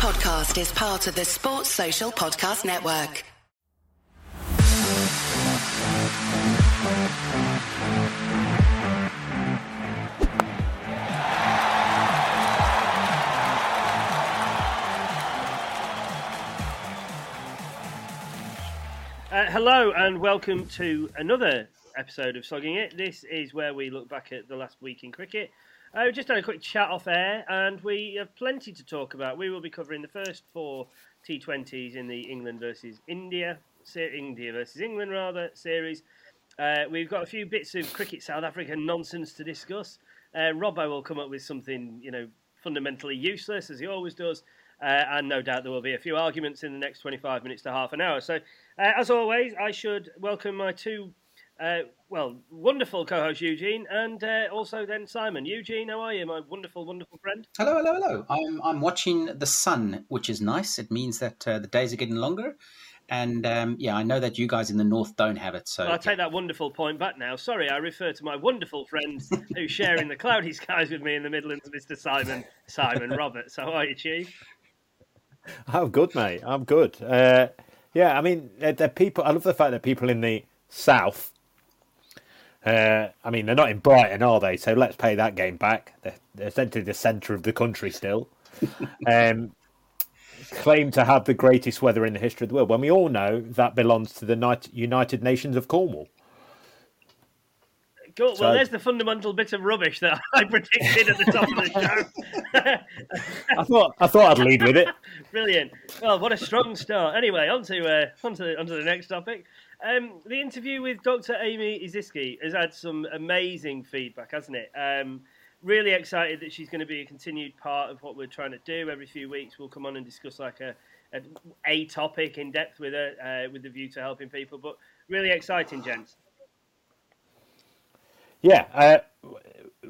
podcast is part of the Sports Social Podcast Network. Uh, hello and welcome to another episode of Slogging It. This is where we look back at the last week in cricket. Uh, just had a quick chat off air and we have plenty to talk about. We will be covering the first four T20s in the England versus India, India versus England rather series. Uh, we've got a few bits of cricket South Africa nonsense to discuss. Uh, Robbo will come up with something, you know, fundamentally useless as he always does. Uh, and no doubt there will be a few arguments in the next 25 minutes to half an hour. So, uh, as always, I should welcome my two, uh, well, wonderful co-host Eugene, and uh, also then Simon. Eugene, how are you, my wonderful, wonderful friend? Hello, hello, hello. I'm, I'm watching the sun, which is nice. It means that uh, the days are getting longer. And um, yeah, I know that you guys in the north don't have it. So well, I'll take that wonderful point back now. Sorry, I refer to my wonderful friend who's sharing the cloudy skies with me in the Midlands, Mr. Simon Simon Roberts. How are you, Chief? I'm good, mate. I'm good. Uh, yeah, I mean, they're, they're, people. I love the fact that people in the south. Uh, I mean, they're not in Brighton, are they? So let's pay that game back. They're, they're essentially the centre of the country still. um, claim to have the greatest weather in the history of the world when we all know that belongs to the United Nations of Cornwall. Cool. So, well, there's the fundamental bit of rubbish that I predicted at the top of the show. I thought I thought I'd lead with it. Brilliant. Well, what a strong start. Anyway, on to uh, on to, on to the next topic. Um, the interview with Dr. Amy Eziski has had some amazing feedback, hasn't it? Um, really excited that she's going to be a continued part of what we're trying to do. Every few weeks, we'll come on and discuss like a a, a topic in depth with her, uh, with the view to helping people. But really exciting, gents. Yeah, uh,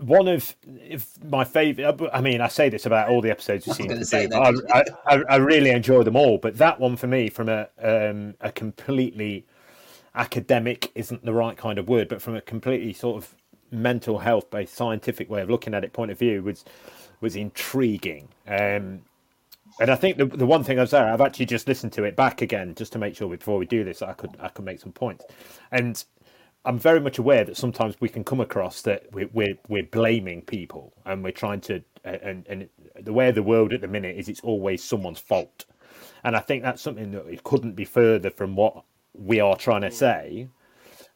one of my favorite. I mean, I say this about all the episodes you seem to do. I, I, I, really enjoy them all, but that one for me, from a um, a completely academic isn't the right kind of word, but from a completely sort of mental health based scientific way of looking at it point of view was was intriguing. Um, and I think the the one thing I've said, I've actually just listened to it back again just to make sure before we do this I could I could make some points. And I'm very much aware that sometimes we can come across that we're we're, we're blaming people and we're trying to and and the way of the world at the minute is it's always someone's fault, and I think that's something that it couldn't be further from what we are trying to hmm. say.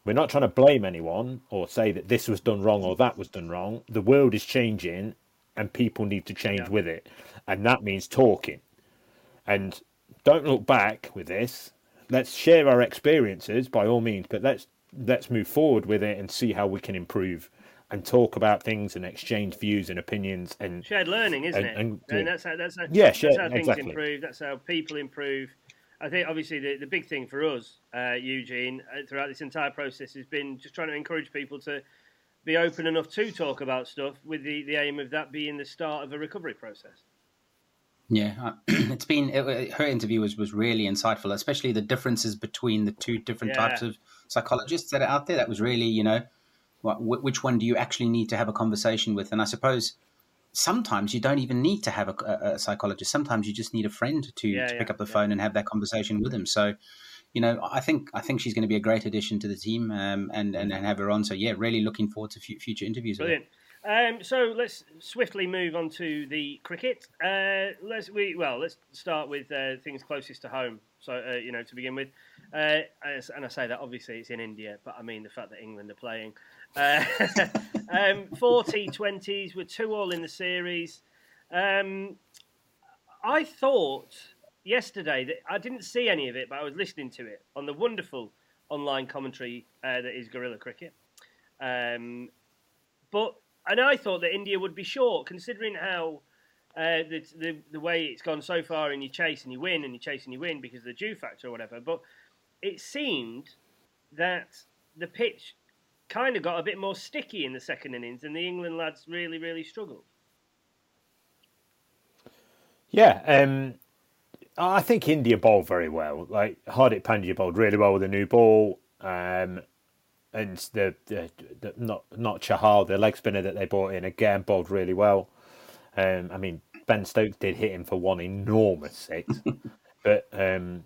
We're not trying to blame anyone or say that this was done wrong or that was done wrong. The world is changing, and people need to change yeah. with it, and that means talking. And don't look back with this. Let's share our experiences by all means, but let's let's move forward with it and see how we can improve and talk about things and exchange views and opinions and shared learning, isn't and, it? And, and that's how that's how, yeah, shared, that's how things exactly. improve. That's how people improve. I think obviously the, the big thing for us, uh, Eugene, uh, throughout this entire process has been just trying to encourage people to be open enough to talk about stuff with the, the aim of that being the start of a recovery process. Yeah, uh, it's been it, her interview was, was really insightful, especially the differences between the two different yeah. types of psychologists that are out there. That was really, you know, what, which one do you actually need to have a conversation with? And I suppose sometimes you don't even need to have a, a, psychologist. Sometimes you just need a friend to, yeah, to pick up the phone and have that conversation with them. So, you know, I think I think she's going to be a great addition to the team, um, and, and, and have her on. So yeah, really looking forward to f- future interviews. Brilliant. Um, so let's swiftly move on to the cricket. Uh, let's we well let's start with uh, things closest to home. So uh, you know to begin with, uh, and I say that obviously it's in India, but I mean the fact that England are playing. Uh, um, four T20s with two all in the series. Um, I thought yesterday that I didn't see any of it, but I was listening to it on the wonderful online commentary uh, that is Guerilla Cricket. Um, but and I thought that India would be short, considering how uh, the, the, the way it's gone so far, and you chase and you win, and you chase and you win because of the dew factor or whatever. But it seemed that the pitch kind of got a bit more sticky in the second innings, and the England lads really, really struggled. Yeah, um, I think India bowled very well. Like Hardik Pandya bowled really well with a new ball. Um, and the, the, the, not not Chahal, the leg spinner that they brought in again bowled really well. Um, I mean, Ben Stokes did hit him for one enormous six, but um,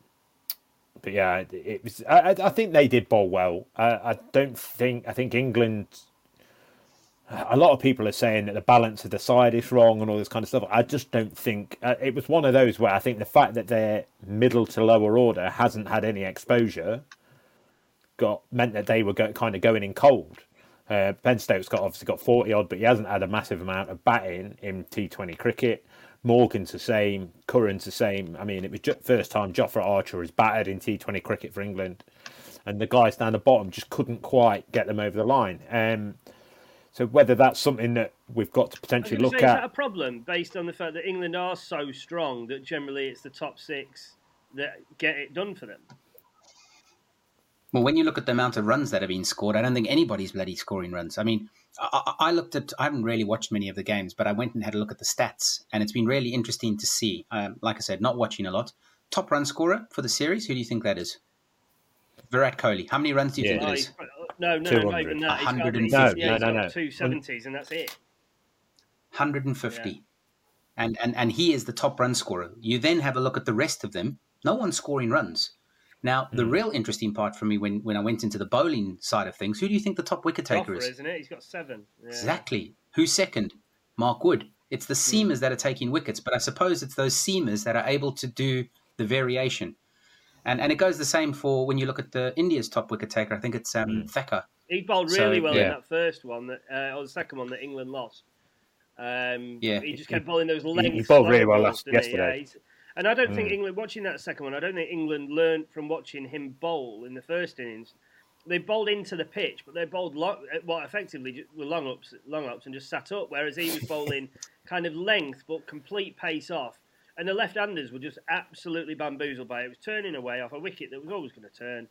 but yeah, it was. I, I think they did bowl well. I, I don't think. I think England. A lot of people are saying that the balance of the side is wrong and all this kind of stuff. I just don't think uh, it was one of those where I think the fact that their middle to lower order hasn't had any exposure got meant that they were go, kind of going in cold. Uh, ben Stokes got obviously got forty odd, but he hasn't had a massive amount of batting in T Twenty cricket. Morgan's the same, Curran's the same. I mean, it was just first time Jofra Archer has batted in T20 cricket for England, and the guys down the bottom just couldn't quite get them over the line. Um, so whether that's something that we've got to potentially look say, at, is that a problem based on the fact that England are so strong that generally it's the top six that get it done for them. Well, when you look at the amount of runs that have been scored, I don't think anybody's bloody scoring runs. I mean, I, I, looked at, I haven't really watched many of the games, but I went and had a look at the stats, and it's been really interesting to see. Um, like I said, not watching a lot. Top run scorer for the series, who do you think that is? Virat Kohli. How many runs do you yeah. think it is? No, no, not even that. 150. No, yeah, no, no, no. Two seventies, and that's it. 150. Yeah. And, and, and he is the top run scorer. You then have a look at the rest of them. No one's scoring runs. Now, the mm. real interesting part for me when, when I went into the bowling side of things, who do you think the top wicket taker is? Isn't it? He's got seven. Yeah. Exactly. Who's second? Mark Wood. It's the hmm. seamers mm. that are taking wickets, but I suppose it's those seamers that are able to do the variation. And and it goes the same for when you look at the India's top wicket taker. I think it's um, mm. Thakur. He bowled really so, well yeah. in that first one, that uh, or the second one that England lost. Um, yeah, he just kept bowling those lengths. He bowled really well last, yesterday. Yeah, and I don't mm. think England, watching that second one, I don't think England learned from watching him bowl in the first innings. They bowled into the pitch, but they bowled long, well, effectively were long ups, long ups, and just sat up. Whereas he was bowling kind of length, but complete pace off. And the left-handers were just absolutely bamboozled by it. It was turning away off a wicket that was always going to turn.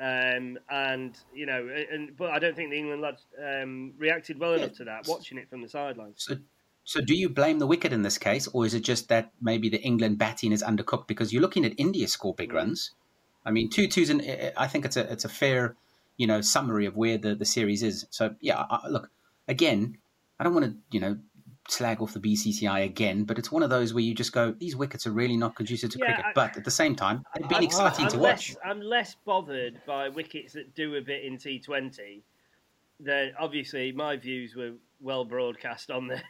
Um, and you know, and but I don't think the England lads um, reacted well enough to that. Watching it from the sidelines. So so, do you blame the wicket in this case, or is it just that maybe the England batting is undercooked? Because you're looking at India score big runs. I mean, two twos, and I think it's a it's a fair, you know, summary of where the, the series is. So, yeah, I, look again. I don't want to, you know, slag off the BCCI again, but it's one of those where you just go, these wickets are really not conducive to yeah, cricket. I, but at the same time, they've been I, exciting I'm to less, watch. I'm less bothered by wickets that do a bit in T20. Then obviously my views were well broadcast on the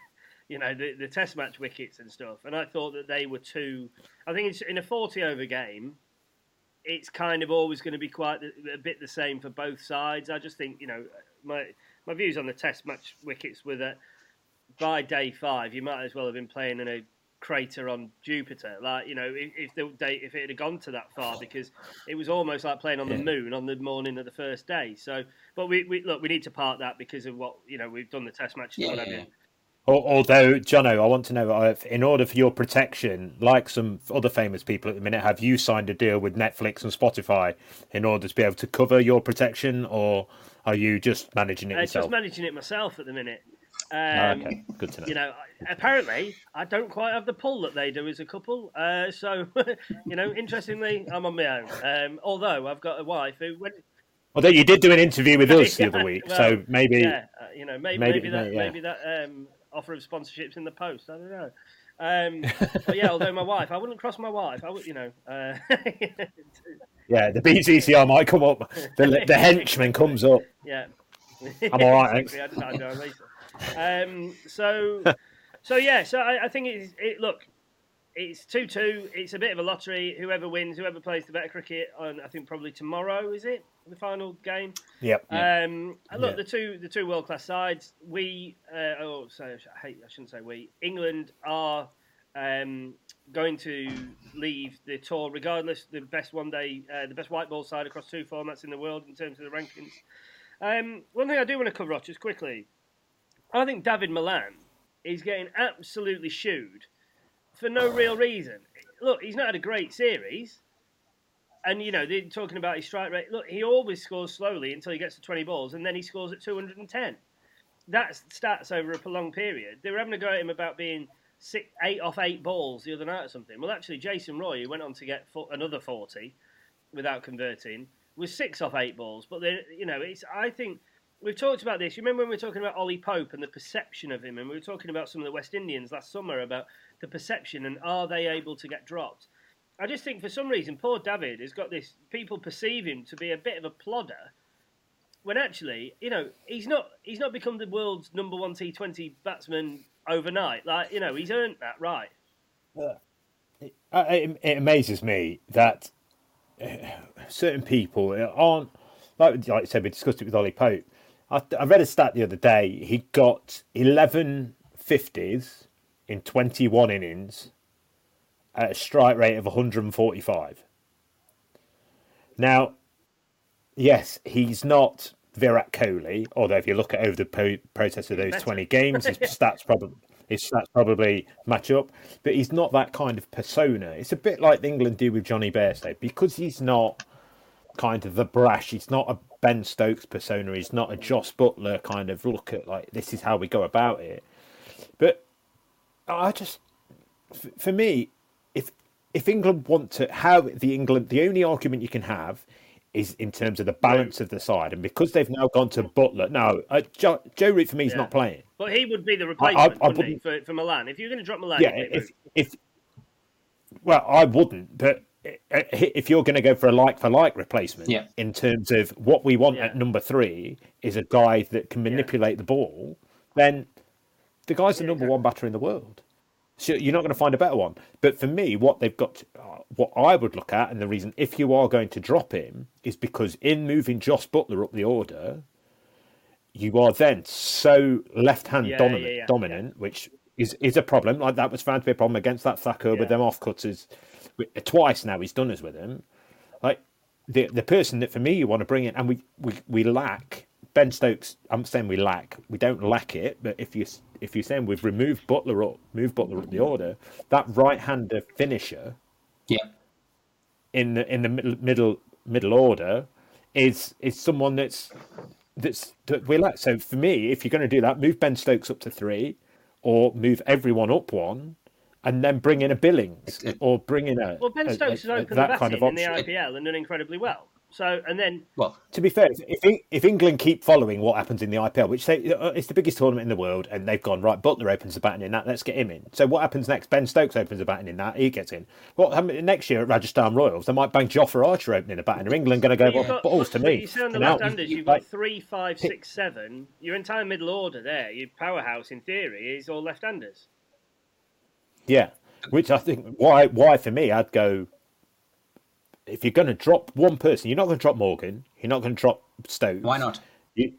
you know, the, the test match wickets and stuff. And I thought that they were too. I think it's in a 40 over game, it's kind of always going to be quite a bit the same for both sides. I just think, you know, my my views on the test match wickets were that by day five, you might as well have been playing in a crater on Jupiter. Like, you know, if, if the day if it had gone to that far, because it was almost like playing on the moon on the morning of the first day. So, but we, we look, we need to part that because of what you know we've done the test matches. Yeah, yeah. Although, Jono, I want to know uh, in order for your protection, like some other famous people at the minute, have you signed a deal with Netflix and Spotify in order to be able to cover your protection, or are you just managing it uh, yourself? Just managing it myself at the minute. Oh, um, okay, good to know. You know, apparently, I don't quite have the pull that they do as a couple. Uh, so, you know, interestingly, I'm on my own. Um, although I've got a wife who went. Although you did do an interview with us the other week, well, so maybe, yeah, uh, you know, maybe, maybe, maybe that, yeah. maybe that um, offer of sponsorships in the post. I don't know. Um, but yeah, although my wife, I wouldn't cross my wife. I would, you know. Uh, yeah, the BCCI might come up. The, the henchman comes up. Yeah. I'm all right, thanks. Um, so, so yeah, so I, I think it. Look, it's two two. It's a bit of a lottery. Whoever wins, whoever plays the better cricket on, I think probably tomorrow is it the final game. Yep. Um, look, the two the two world class sides. We uh, oh, sorry, I hate I shouldn't say we. England are um, going to leave the tour regardless. The best one day, uh, the best white ball side across two formats in the world in terms of the rankings. Um, one thing I do want to cover off just quickly. I think David Malan is getting absolutely shooed for no real reason. Look, he's not had a great series and you know they're talking about his strike rate. Look, he always scores slowly until he gets to twenty balls, and then he scores at two hundred and ten. That's stats over a prolonged period. They were having a go at him about being six, eight off eight balls the other night or something. Well, actually, Jason Roy, who went on to get another forty without converting, was six off eight balls. But then, you know, it's I think we've talked about this. You remember when we were talking about Ollie Pope and the perception of him, and we were talking about some of the West Indians last summer about the perception and are they able to get dropped? I just think for some reason, poor David has got this. People perceive him to be a bit of a plodder, when actually, you know, he's not. He's not become the world's number one T Twenty batsman overnight. Like, you know, he's earned that right. Uh, it, it, amazes me that uh, certain people aren't like like I said. We discussed it with Ollie Pope. I, I read a stat the other day. He got 11 50s in 21 innings at a strike rate of 145. Now, yes, he's not Virat Kohli, although if you look at over the po- process of those 20 games, his stats probably his stats probably match up, but he's not that kind of persona. It's a bit like England do with Jonny Bairstow because he's not kind of the brash. He's not a Ben Stokes persona. He's not a Jos Buttler kind of look at like this is how we go about it. But I just, for me, if if England want to, have the England, the only argument you can have is in terms of the balance of the side, and because they've now gone to Buttler. No, uh, Joe, Joe Root for me is yeah. not playing. But he would be the replacement, I, I, I he, for, for Malan? If you're going to drop Malan, yeah. If, if well, I wouldn't, but uh, if you're going to go for a like for like replacement, yeah. in terms of what we want yeah. at number three is a guy that can manipulate yeah. the ball, then the guy's the number one batter in the world. So you're not going to find a better one. But for me, what they've got, to, uh, what I would look at, and the reason if you are going to drop him is because in moving Jos Buttler up the order, you are then so left-hand yeah, dominant, yeah, yeah, dominant, which is is a problem. Like that was found to be a problem against that Thakur with them off cutters. Twice now he's done us with him. Like the the person that for me you want to bring in, and we we, we lack Ben Stokes. I'm saying we lack. We don't lack it, but if you if you're saying we've removed Buttler up, move Buttler up the order, that right-hander finisher, yeah, in the in the middle middle middle order, is is someone that's that's that we lack. So for me, if you're going to do that, move Ben Stokes up to three, or move everyone up one, and then bring in a Billings or bring in a well. Ben Stokes a, a, has opened that kind of in the IPL and done incredibly well. So, and then, well, to be fair, if if England keep following what happens in the IPL, which they, uh, it's the biggest tournament in the world, and they've gone right, Buttler opens the batting in that, let's get him in. So, what happens next? Ben Stokes opens the batting in that, he gets in. What next year at Rajasthan Royals? They might bang Jofra Archer opening the batting. Are England going to go well, balls to me? You see on the left-handers, you've got three, five, six, seven. Your entire middle order there, your powerhouse in theory is all left-handers. Yeah, which I think why why for me I'd go if you're going to drop one person, you're not going to drop Morgan. You're not going to drop Stokes. Why not? You,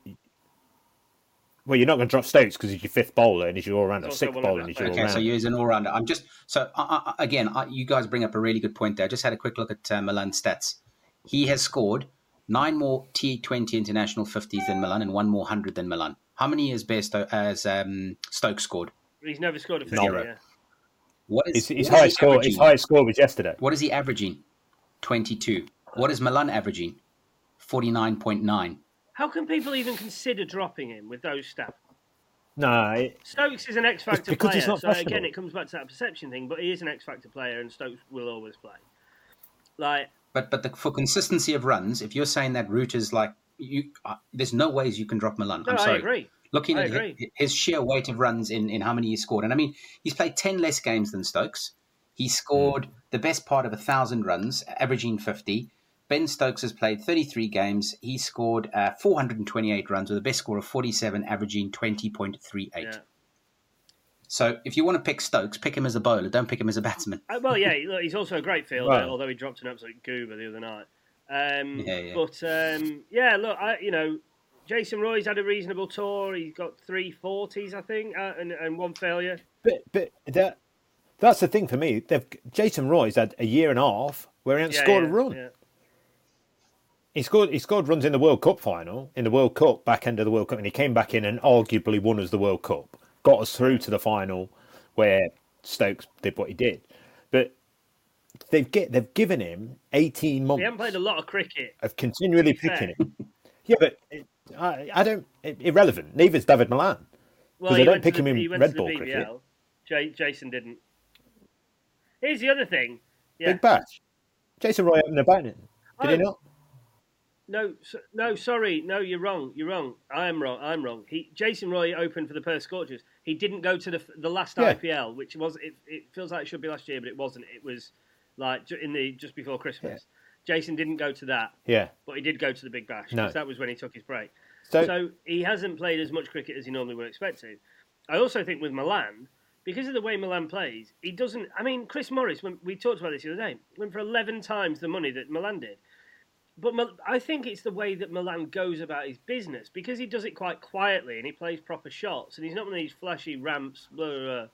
well, you're not going to drop Stokes because he's your fifth bowler and he's your all rounder. Sixth bowler and he's your okay, all rounder. Okay, so you're an all rounder. I'm just so uh, again, uh, you guys bring up a really good point there. I just had a quick look at uh, Malan's stats. He has scored nine more T20 international 50s than Malan and one more hundred than Malan. How many has Bear Sto- has um, Stokes scored? He's never scored a 50. Yeah. What is his, his highest score? His highest score was yesterday. What is he averaging? 22. What is Malan averaging? 49.9. How can people even consider dropping him with those stats? No, it, Stokes is an X Factor player. so again, it comes back to that perception thing. But he is an X Factor player, and Stokes will always play. Like, but but the, for consistency of runs, if you're saying that Root is like you, uh, there's no ways you can drop Malan. No, I'm sorry. I agree. Looking I at agree. His, his sheer weight of runs in, in how many he scored, and I mean, he's played ten less games than Stokes. He scored mm. The best part of a thousand runs, averaging fifty. Ben Stokes has played 33 games. He scored uh, 428 runs with a best score of 47, averaging 20.38. Yeah. So if you want to pick Stokes, pick him as a bowler. Don't pick him as a batsman. Uh, well, yeah, look, he's also a great fielder, although he dropped an absolute goober the other night. Um, yeah, yeah. But um, yeah, look, I, you know, Jason Roy's had a reasonable tour. He's got three forties, I think, uh, and, and one failure. But but that that's the thing for me. They've, Jason Roy's had a year and a half where he hasn't yeah, scored a run. He scored. He scored runs in the World Cup final, in the World Cup back end of the World Cup, and he came back in and arguably won us the World Cup, got us through to the final, where Stokes did what he did. But they've get they've given him eighteen months. He hasn't played a lot of cricket of continually picking him. yeah, but it, I, I don't it, irrelevant. Neither's David Malan because well, they don't pick him in red ball cricket. J- Jason didn't. Here's the other thing. Yeah. Big Bash. Jason Roy opened the batting. Did oh, he not? No, no, sorry, no, you're wrong. You're wrong. I am wrong. I'm wrong. He, Jason Roy opened for the Perth Scorchers. He didn't go to the the last yeah. IPL, which was it, it feels like it should be last year, but it wasn't. It was like in the just before Christmas. Yeah. Jason didn't go to that. Yeah. But he did go to the Big Bash. No. that was when he took his break. So, so he hasn't played as much cricket as he normally would expect to. I also think with Malan, because of the way Malan plays, he doesn't. I mean, Chris Morris, when we talked about this the other day, went for 11 times the money that Malan did. But I think it's the way that Malan goes about his business because he does it quite quietly and he plays proper shots and he's not one of these flashy ramps. Blah, blah, blah.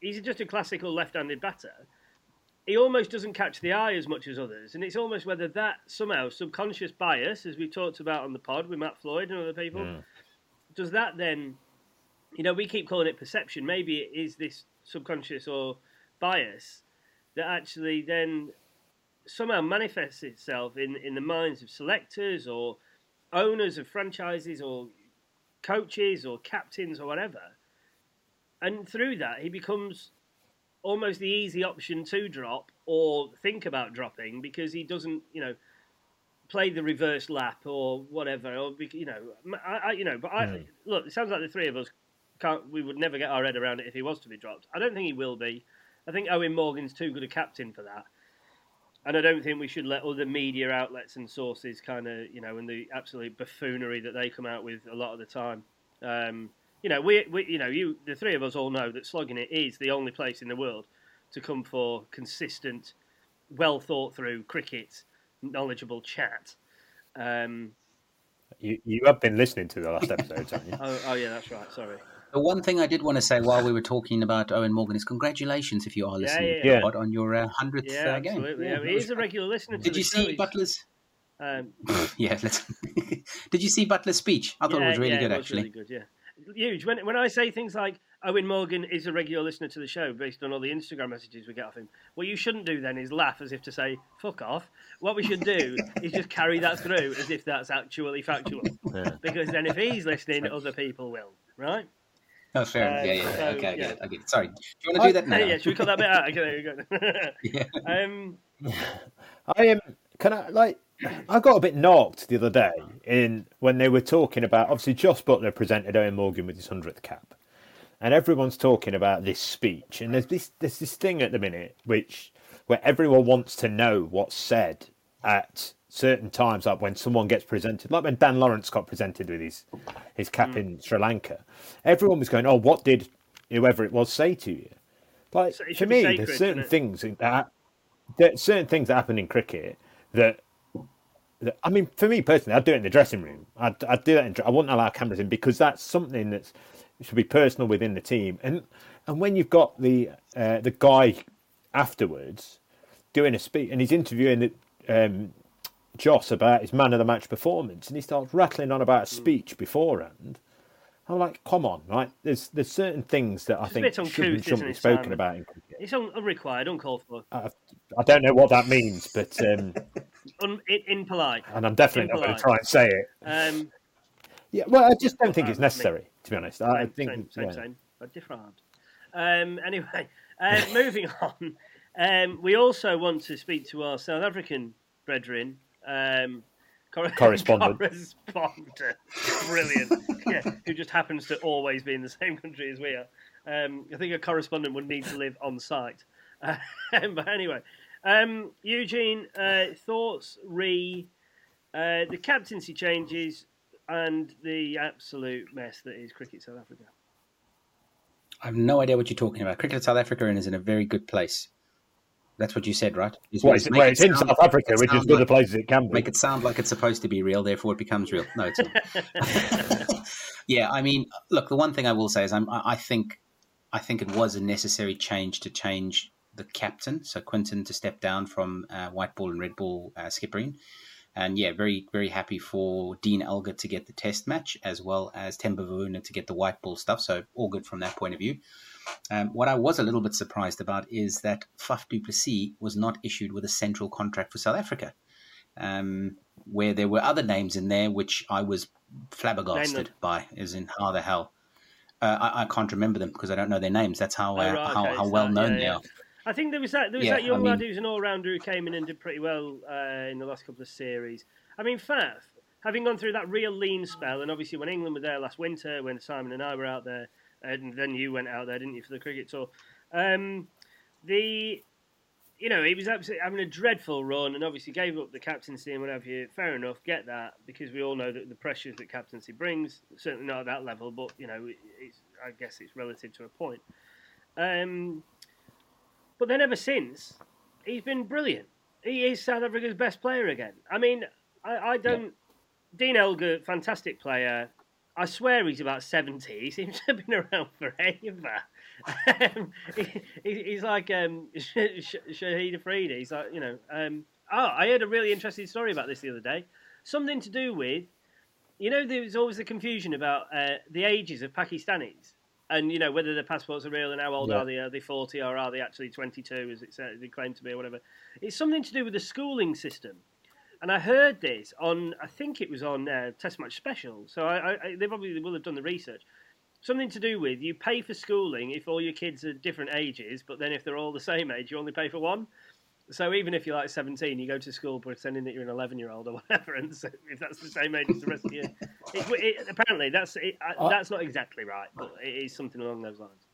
He's just a classical left-handed batter. He almost doesn't catch the eye as much as others, and it's almost whether that somehow subconscious bias, as we talked about on the pod with Matt Floyd and other people, mm. does that then, you know, we keep calling it perception. Maybe it is this subconscious or bias that actually then somehow manifests itself in, in the minds of selectors or owners of franchises or coaches or captains or whatever. And through that, he becomes almost the easy option to drop or think about dropping because he doesn't, you know, play the reverse lap or whatever. Or you know, I, I you know, but I mm. look. It sounds like the three of us can't. We would never get our head around it if he was to be dropped. I don't think he will be. I think Eoin Morgan's too good a captain for that and I don't think we should let other media outlets and sources kind of, you know, and the absolute buffoonery that they come out with a lot of the time. Um, you know, we, we, you know, you, the three of us all know that slogging it is the only place in the world to come for consistent, well thought through cricket, knowledgeable chat. Um, you, you have been listening to the last episode, haven't you? oh, oh, yeah, that's right. Sorry. The one thing I did want to say while we were talking about Eoin Morgan is congratulations if you are listening yeah, yeah, yeah. on your uh, hundredth uh, uh, game. Absolutely, yeah, he's a regular listener. Did you see Buttler's? Um, yeah, let's. did you see Buttler's speech? I thought it was really good, it was actually. Really good, yeah. Huge. When when I say things like Eoin Morgan is a regular listener to the show based on all the Instagram messages we get off him. What you shouldn't do then is laugh as if to say, fuck off. What we should do is just carry that through as if that's actually factual. Yeah. Because then if he's listening, other people will, right? Oh, fair. Uh, yeah, yeah. So, okay, yeah. I get it. Sorry. Do you want to do that now? Yeah, should we cut that bit out? Okay, there you go. yeah. Um, I am. Um, can I like? I got a bit knocked the other day in when they were talking about. Obviously, Jos Buttler presented Eoin Morgan with his hundredth cap, and everyone's talking about this speech. And there's this there's this thing at the minute which where everyone wants to know what's said at certain times, like when someone gets presented, like when Dan Lawrence got presented with his his cap mm. in Sri Lanka, everyone was going, "Oh, what did whoever it was say to you?" Like so for me, sacred, there's certain things that there's certain things that happen in cricket that, that. I mean, for me personally, I'd do it in the dressing room. I'd, I'd do that. In, I wouldn't allow cameras in because that's something that's should be personal within the team. And and when you've got the uh, the guy afterwards doing a speech and he's interviewing the um, Jos about his man of the match performance, and he starts rattling on about a hmm. speech beforehand. I'm like, come on, right? There's there's certain things that I it's think shouldn't, shouldn't be spoken Simon? about in cricket. It's un- unrequired, uncalled for. I, I don't know what that means, but um, Un- impolite. And I'm definitely impolite. not going to try and say it. Um, yeah, well, I just don't think it's necessary, to be honest. Same, I think same, same, yeah. same, but different. Um, anyway, uh, moving on. Um, we also want to speak to our South African brethren um, cor- correspondent. correspondent. Brilliant. yeah, who just happens to always be in the same country as we are. Um, I think a correspondent would need to live on site. Uh, but anyway, um, Eugene, uh, thoughts re uh, the captaincy changes and the absolute mess that is cricket South Africa. I have no idea what you're talking about. Cricket South Africa is in a very good place. That's what you said, right? well, it's, well, it's in South Africa, which is good like, a place it can be. Make it sound like it's supposed to be real, therefore it becomes real. No, it's not. yeah, I mean, look, the one thing I will say is I'm, I think, I think it was a necessary change to change the captain, so Quinton to step down from uh, white ball and red ball uh, skippering. And yeah, very, very happy for Dean Elgar to get the test match as well as Temba Bavuma to get the white ball stuff. So all good from that point of view. Um, what I was a little bit surprised about is that Faf du Plessis was not issued with a central contract for South Africa, um, where there were other names in there which I was flabbergasted by, as in how the hell. Uh, I, I, can't remember them because I don't know their names. That's how uh, oh, right, how, okay. how, well known yeah, they yeah. are. I think there was that there was yeah, that young I mean, lad who's an all rounder who came in and did pretty well uh, in the last couple of series. I mean, Faf, having gone through that real lean spell, and obviously when England were there last winter, when Simon and I were out there, and then you went out there, didn't you, for the cricket tour? Um, the you know, he was absolutely having a dreadful run and obviously gave up the captaincy and whatever you. Fair enough, get that, because we all know that the pressures that captaincy brings, certainly not at that level, but, you know, I guess it's relative to a point. Um, but then ever since, he's been brilliant. He is South Africa's best player again. I mean, I, I don't. Yeah. Dean Elgar, fantastic player. I swear he's about 70. He seems to have been around forever. Um, he, he's like um, Shahid Afridi. He's like, you know. Um, oh, I heard a really interesting story about this the other day. Something to do with, you know, there's always the confusion about uh, the ages of Pakistanis. And, you know, whether their passports are real and how old yeah. are they? Are they 40 or are they actually 22, as it said, they claim to be, or whatever? It's something to do with the schooling system and I heard this on, I think it was on uh, Test Match Special. So I, I, they probably will have done the research. Something to do with you pay for schooling if all your kids are different ages, but then if they're all the same age, you only pay for one. So even if you're like 17, you go to school pretending that you're an 11 year old or whatever, and so if that's the same age as the rest of you, it, it, apparently that's it, uh, that's not exactly right, but it is something along those lines.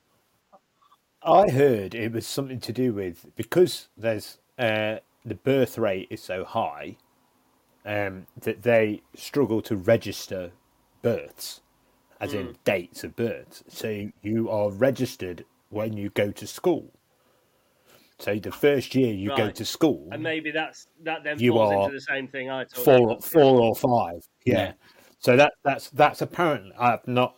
I heard it was something to do with because there's uh, the birth rate is so high um, that they struggle to register births, as mm. in hmm. dates of births. So you are registered when you go to school. So the first year you right. go to school, and maybe that's that then you falls are into the same thing I told four, you. four or five. Yeah. yeah. So that that's that's apparently I've not.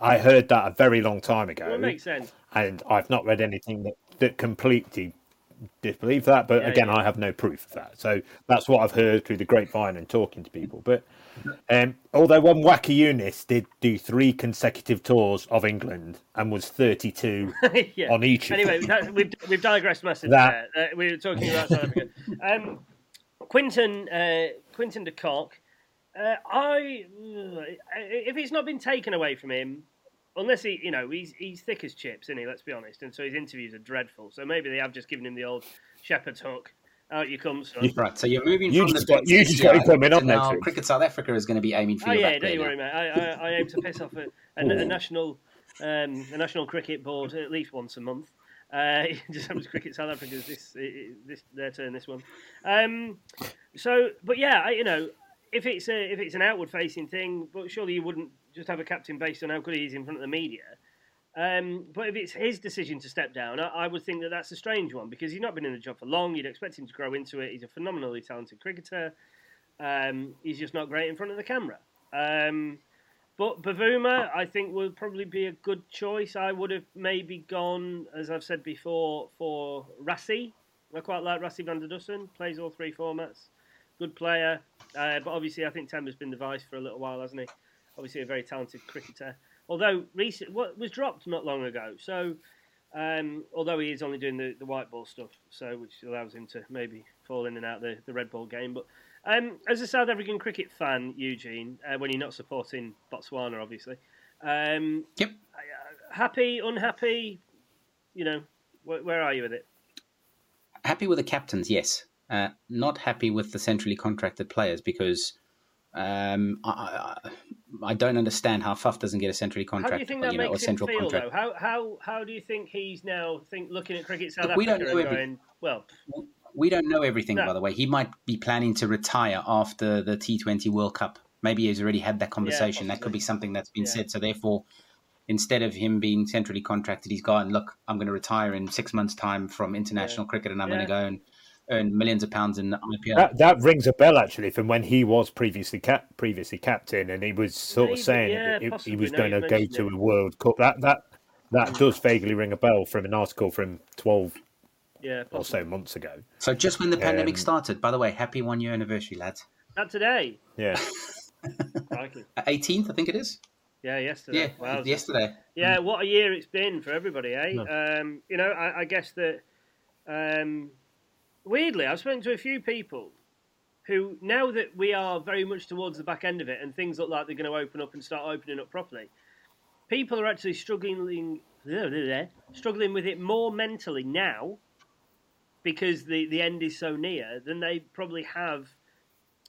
I heard that a very long time ago. Well, it makes sense. And I've not read anything that, that completely disbelieve that, but yeah, again, yeah. I have no proof of that. So that's what I've heard through the grapevine and talking to people. But um, although one Waqar Younis did do three consecutive tours of England and was 32 yeah. on each. Anyway, that, we've, we've digressed massively that... Uh, we were talking about South Africa. Um, Quinton, uh, Quinton de Kock, uh, I, if it's not been taken away from him, unless he, you know, he's he's thick as chips, isn't he? Let's be honest. And so his interviews are dreadful. So maybe they have just given him the old shepherd's hook. Out you come, son. Right. So you're moving you from just the got, you just got to come in on now. Cricket South Africa is going to be aiming for oh, you. yeah, don't you worry, mate. I, I, I, aim to piss off a, a, a national um, a national cricket board at least once a month. Uh, just happens cricket South Africa's this this their turn this one. Um, so, but yeah, I, you know, if it's a if it's an outward facing thing, but surely you wouldn't just have a captain based on how good he is in front of the media. Um, but if it's his decision to step down, I, I, would think that that's a strange one because he's not been in the job for long. You'd expect him to grow into it. He's a phenomenally talented cricketer. Um, he's just not great in front of the camera. Um, but Bavuma, I think, would probably be a good choice. I would have maybe gone, as I've said before, for Rassie. I quite like Rassie van der Dussen. Plays all three formats. Good player. Uh, but obviously, I think Temba's been the vice for a little while, hasn't he? Obviously a very talented cricketer. Although recent, what was dropped not long ago. So, um, although he is only doing the, the white ball stuff, so which allows him to maybe fall in and out the, the red ball game. But um, as a South African cricket fan, Eugene, uh, when you're not supporting Botswana, obviously, um, yep. Uh, happy, unhappy, you know, wh- where are you with it? Happy with the captains, yes. Uh, not happy with the centrally contracted players because um, I, I, I, don't understand how Faf doesn't get a centrally contract. How do you think that you know, makes him feel, contract. though? How, how, how do you think he's now think looking at cricket South Look, Africa we don't know going, well... We don't know everything, no. by the way. He might be planning to retire after the T20 World Cup. Maybe he's already had that conversation. Yeah, that could be something that's been yeah. said. So therefore, instead of him being centrally contracted, he's gone, look, I'm going to retire in six months' time from international yeah. cricket and I'm going to go and earn millions of pounds in IPL. That, that rings a bell actually from when he was previously cap, previously captain, and he was sort Maybe, of saying yeah, that he, he was going to go to a World Cup. That that that does vaguely ring a bell from an article from twelve yeah, or so months ago. So just when the pandemic um, started, by the way, happy one year anniversary, lads. Not today. Yeah. Eighteenth, I think it is. Yeah, yesterday. Yeah, wow, yesterday. Yeah, what a year it's been for everybody, eh? No. Um, you know, I, I guess that um, weirdly, I've spoken to a few people who, now that we are very much towards the back end of it and things look like they're going to open up and start opening up properly, people are actually struggling struggling with it more mentally now because the, the end is so near than they probably have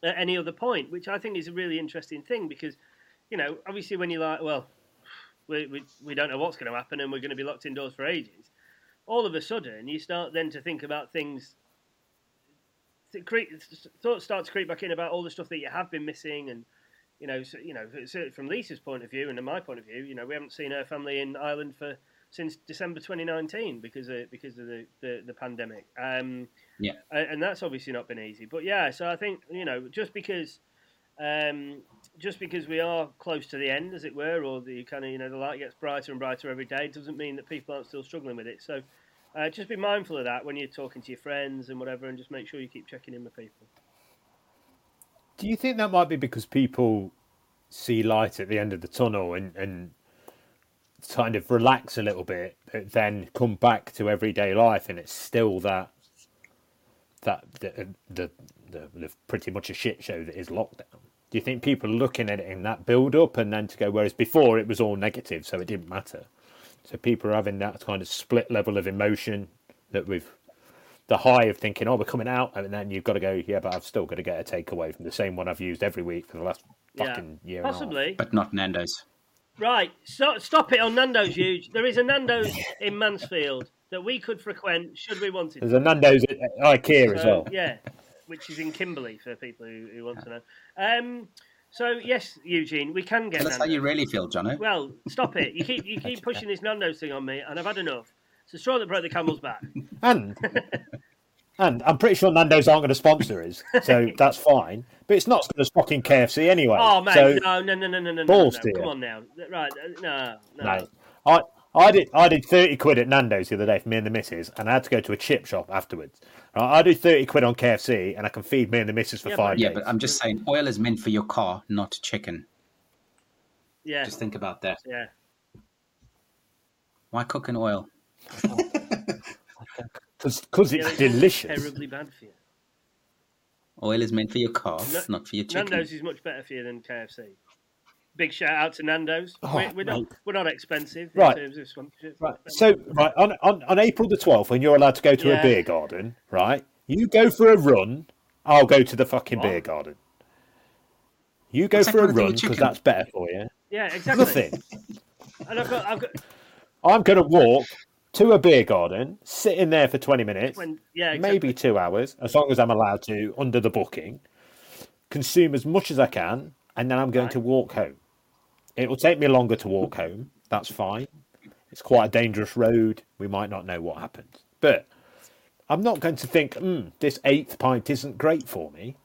at any other point, which I think is a really interesting thing because, you know, obviously when you're like, well, we, we, we don't know what's going to happen and we're going to be locked indoors for ages. All of a sudden, you start then to think about things. Thoughts start to creep back in about all the stuff that you have been missing, and you know, so, you know, from Lisa's point of view and my point of view, you know, we haven't seen her family in Ireland for since December 2019 because of because of the the, the pandemic. Um, yeah, and that's obviously not been easy. But yeah, so I think you know, just because um, just because we are close to the end, as it were, or the kind of you know the light gets brighter and brighter every day, doesn't mean that people aren't still struggling with it. So uh, just be mindful of that when you're talking to your friends and whatever, and just make sure you keep checking in with people. Do you think that might be because people see light at the end of the tunnel and, and kind of relax a little bit, but then come back to everyday life, and it's still that that the the, the, the pretty much a shit show that is lockdown? Do you think people are looking at it in that build up and then to go, whereas before it was all negative, so it didn't matter? So people are having that kind of split level of emotion that we've the high of thinking, oh, we're coming out, and then you've got to go, yeah, but I've still got to get a takeaway from the same one I've used every week for the last fucking yeah, year. Possibly, but not Nando's. Right, so, stop it on Nando's. Huge. There is a Nando's in Mansfield that we could frequent should we wanted. There's a Nando's at IKEA so, as well. Yeah, which is in Kimberley for people who, who want to know. Um, so yes, Eugene, we can get. that's how you really feel, Johnny. Well, stop it. You keep you keep pushing this Nando's thing on me, and I've had enough. It's a straw that broke the camel's back. And and I'm pretty sure Nando's aren't going to sponsor us, so that's fine. But it's not going to fucking KFC anyway. Oh man, so no, no, no, no, no, no, balls no, no. Come on now, right? Uh, no, no. no. I I did I did thirty quid at Nando's the other day for me and the missus, and I had to go to a chip shop afterwards. I do thirty quid on KFC, and I can feed me and the missus for yeah, five but, days. Yeah, but I'm just saying, oil is meant for your car, not chicken. Yeah, just think about that. Yeah. Why cook in oil? Because it's delicious. Terribly bad for you. Oil is meant for your car, no, not for your chicken. Nando's is much better for you than KFC big shout out to Nando's. Oh, we're, we're not we're not expensive right. in terms of sponsorship. Right. Um, so right on, on, on April the twelfth, when you're allowed to go to yeah. a beer garden, right? You go for a run. I'll go to the fucking what? beer garden. You go What's for a run because that's better for you. Yeah, exactly. Nothing. and I've got, I've got... I'm going to walk to a beer garden, sit in there for 20 minutes, when, yeah, exactly. maybe two hours, as long as I'm allowed to under the booking, consume as much as I can, and then I'm going right. to walk home. It will take me longer to walk home. That's fine. It's quite a dangerous road. We might not know what happens. But I'm not going to think, mm, this eighth pint isn't great for me.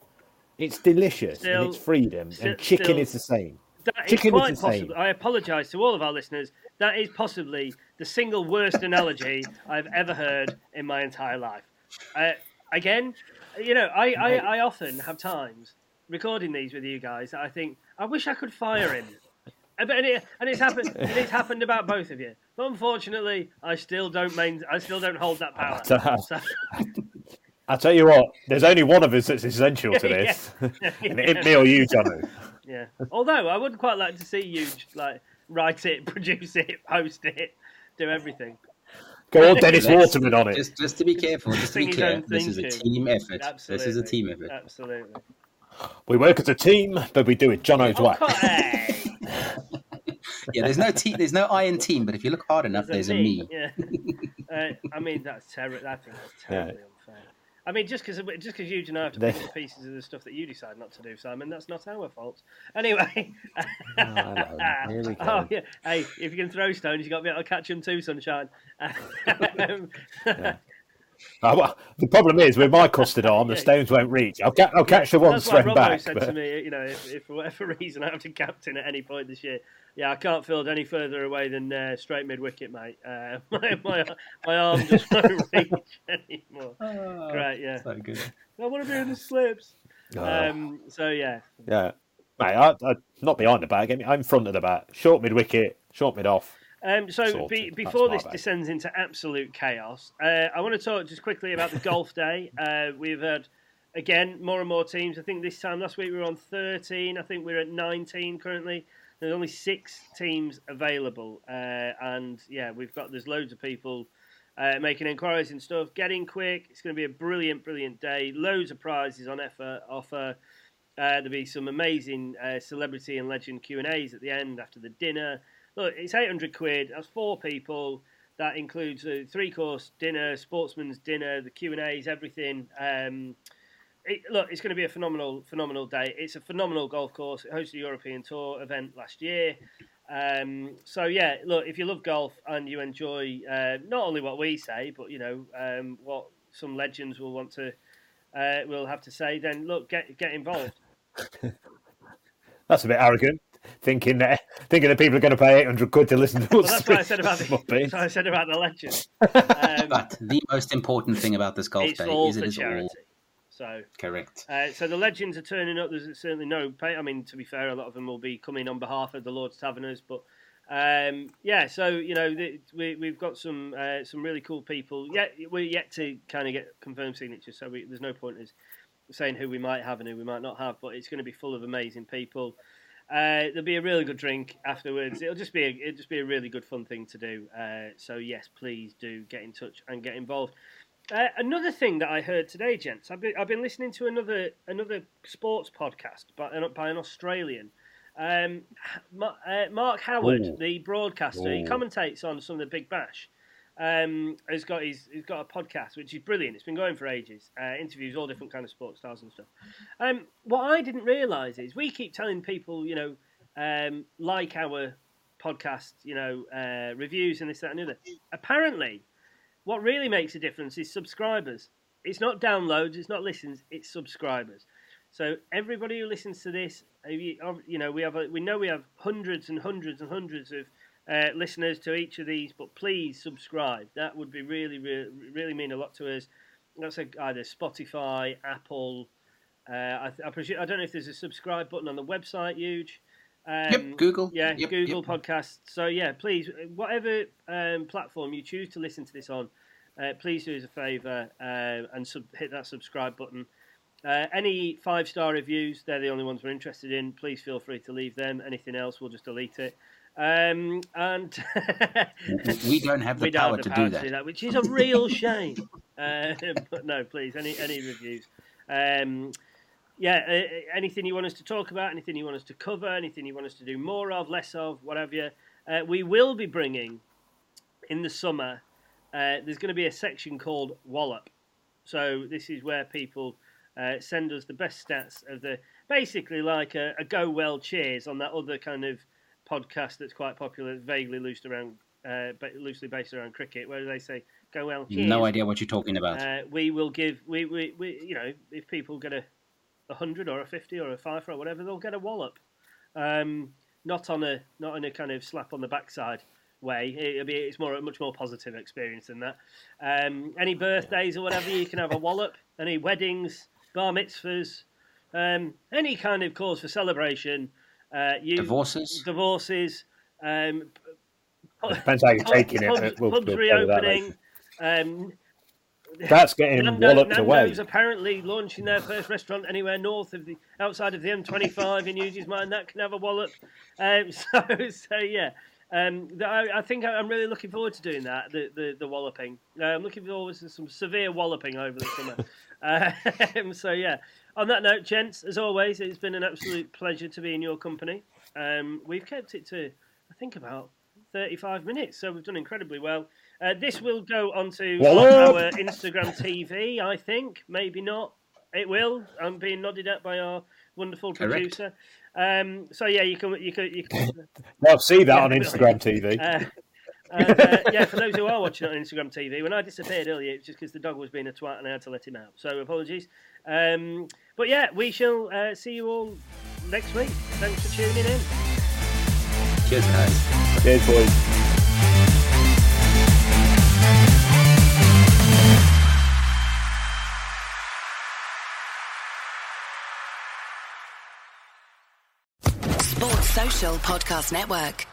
It's delicious still, and it's freedom. Still, and chicken still, is the same. That chicken is quite is possible. I apologise to all of our listeners. That is possibly the single worst analogy I've ever heard in my entire life. Uh, again, you know, I, I, I often have times recording these with you guys. I think I wish I could fire him. And, it, and it's happened. and it's happened about both of you. But unfortunately, I still don't main, I still don't hold that power. So. I tell you what, there's only one of us that's essential to this, yeah. and it me or you, Johnny. Yeah. Although I would quite like to see you like write it, produce it, post it, do everything. Go on, Dennis Waterman on it. Just, just to be careful, just to be clear, this is a team effort. Absolutely. This is a team effort. Absolutely. We work as a team, but we do it John's way. yeah, there's no team, there's no I in team, but if you look hard enough, there's, there's a me. me. Yeah. Uh, I mean, that's terrible. I think that's terribly yeah. unfair. I mean, just because just because you and I have to pick the pieces of the stuff that you decide not to do, Simon, that's not our fault. Anyway. oh, oh, yeah. Hey, if you can throw stones, you have got to be able to catch them too, sunshine. um, yeah. Oh, well, the problem is with my custard arm, the stones won't reach. I'll, ca- I'll catch the one straight back. said but... to me, you know, if, if, for whatever reason I have to captain at any point this year, yeah, I can't field any further away than uh, straight mid wicket, mate. Uh, my, my, my arm just won't reach anymore. Oh, Great, yeah. So good. I want to be in the slips. Oh. Um, so yeah, yeah, mate. I, am not behind the bat. I'm in front of the bat. Short mid wicket, short mid off. Um, so be, before this descends into absolute chaos, uh, I want to talk just quickly about the golf day. Uh, we've had again more and more teams. I think this time last week we were on 13. I think we're at 19 currently. There's only six teams available, uh, and yeah, we've got there's loads of people uh, making inquiries and stuff. Getting quick. It's going to be a brilliant, brilliant day. Loads of prizes on offer. offer. Uh, there'll be some amazing uh, celebrity and legend Q and A's at the end after the dinner. Look, it's 800 quid. That's four people. That includes a three course dinner, sportsman's dinner, the Q and A's, everything. Um, it, look, it's going to be a phenomenal, phenomenal day. It's a phenomenal golf course. It hosted a European Tour event last year. Um, so yeah, look, if you love golf and you enjoy uh, not only what we say, but you know um, what some legends will want to uh, will have to say, then look, get get involved. That's a bit arrogant. Thinking that thinking that people are going to pay eight hundred quid to listen to well, that's what I said about the, that's what I said about the legend. Um, but the most important thing about this golf day is it is charity. all so correct. Uh, so the legends are turning up. There's certainly no pay. I mean, to be fair, a lot of them will be coming on behalf of the Lord's Taverners, but um, yeah. So you know, the, we we've got some uh, some really cool people. Yeah, we're yet to kind of get confirmed signatures, so we, there's no point in saying who we might have and who we might not have. But it's going to be full of amazing people. Uh, there'll be a really good drink afterwards. It'll just be a, it'll just be a really good fun thing to do. Uh, so yes, please do get in touch and get involved. Uh, another thing that I heard today, gents, I've been, I've been listening to another another sports podcast by, by an Australian. Um, uh, Mark Howard, Ooh. the broadcaster, Ooh. he commentates on some of the Big Bash. Um, has got his, he's got a podcast which is brilliant. It's been going for ages. Uh, interviews all different kind of sports stars and stuff. Um, what I didn't realise is we keep telling people, you know, um, like our podcast, you know, uh, reviews and this, that, and the other. Apparently, what really makes a difference is subscribers. It's not downloads, it's not listens, it's subscribers. So everybody who listens to this, you know, we have a, we know we have hundreds and hundreds and hundreds of uh, listeners to each of these, but please subscribe. That would be really, really, really mean a lot to us. That's a, either Spotify, Apple. Uh, I, I, presume, I don't know if there's a subscribe button on the website. Huge. Um, yep, Google. Yeah, yep, Google yep. Podcasts. So yeah, please, whatever um, platform you choose to listen to this on, uh, please do us a favour uh, and sub- hit that subscribe button. Uh, any five star reviews, they're the only ones we're interested in. Please feel free to leave them. Anything else, we'll just delete it. Um, and we don't have the, power, have the to, power do to, do that. which is a real shame. Uh, but no, please, any any reviews. Um, yeah, uh, anything you want us to talk about, anything you want us to cover, anything you want us to do more of, less of, whatever. Uh, we will be bringing in the summer. Uh, there's going to be a section called Wallop. So this is where people uh, send us the best stats of the, basically like a, a, go well cheers on that other kind of podcast that's quite popular, vaguely loosed around, uh, loosely based around cricket, where they say go well. Cheers. No idea what you're talking about. Uh, we will give we, we, we you know if people get a a hundred or a fifty or a five or whatever, they'll get a wallop. Um, not on a not in a kind of slap on the backside way. It'll be it's more a much more positive experience than that. Um, any birthdays or whatever, you can have a wallop. Any weddings, bar mitzvahs, um, any kind of cause for celebration. Uh, you, divorces, divorces. Um, Depends how you're taking pubs, it. We'll, pubs we'll reopening. Um, that's getting Nando, walloped Nando's away. apparently launching their first restaurant anywhere north of the outside of the M25 in Hughes's mind. That can have a wallop. Um, so, so yeah. Um, I, I, think I'm really looking forward to doing that, the the, the walloping. Uh, I'm looking forward to some severe walloping over the summer. um, so yeah. On that note, gents, as always, it's been an absolute pleasure to be in your company. Um, we've kept it to, I think, about 35 minutes, so we've done incredibly well. Uh, this will go onto our Instagram TV, I think. Maybe not. It will. I'm being nodded at by our wonderful producer. Um, so yeah, you can you can you can. I'll see that yeah, on Instagram TV. Uh, and, uh, yeah, for those who are watching on Instagram TV, when I disappeared earlier, it's just because the dog was being a twat and I had to let him out. So apologies. Um, but yeah, we shall uh, see you all next week. Thanks for tuning in. Cheers, guys. Cheers, boys. Social Podcast Network.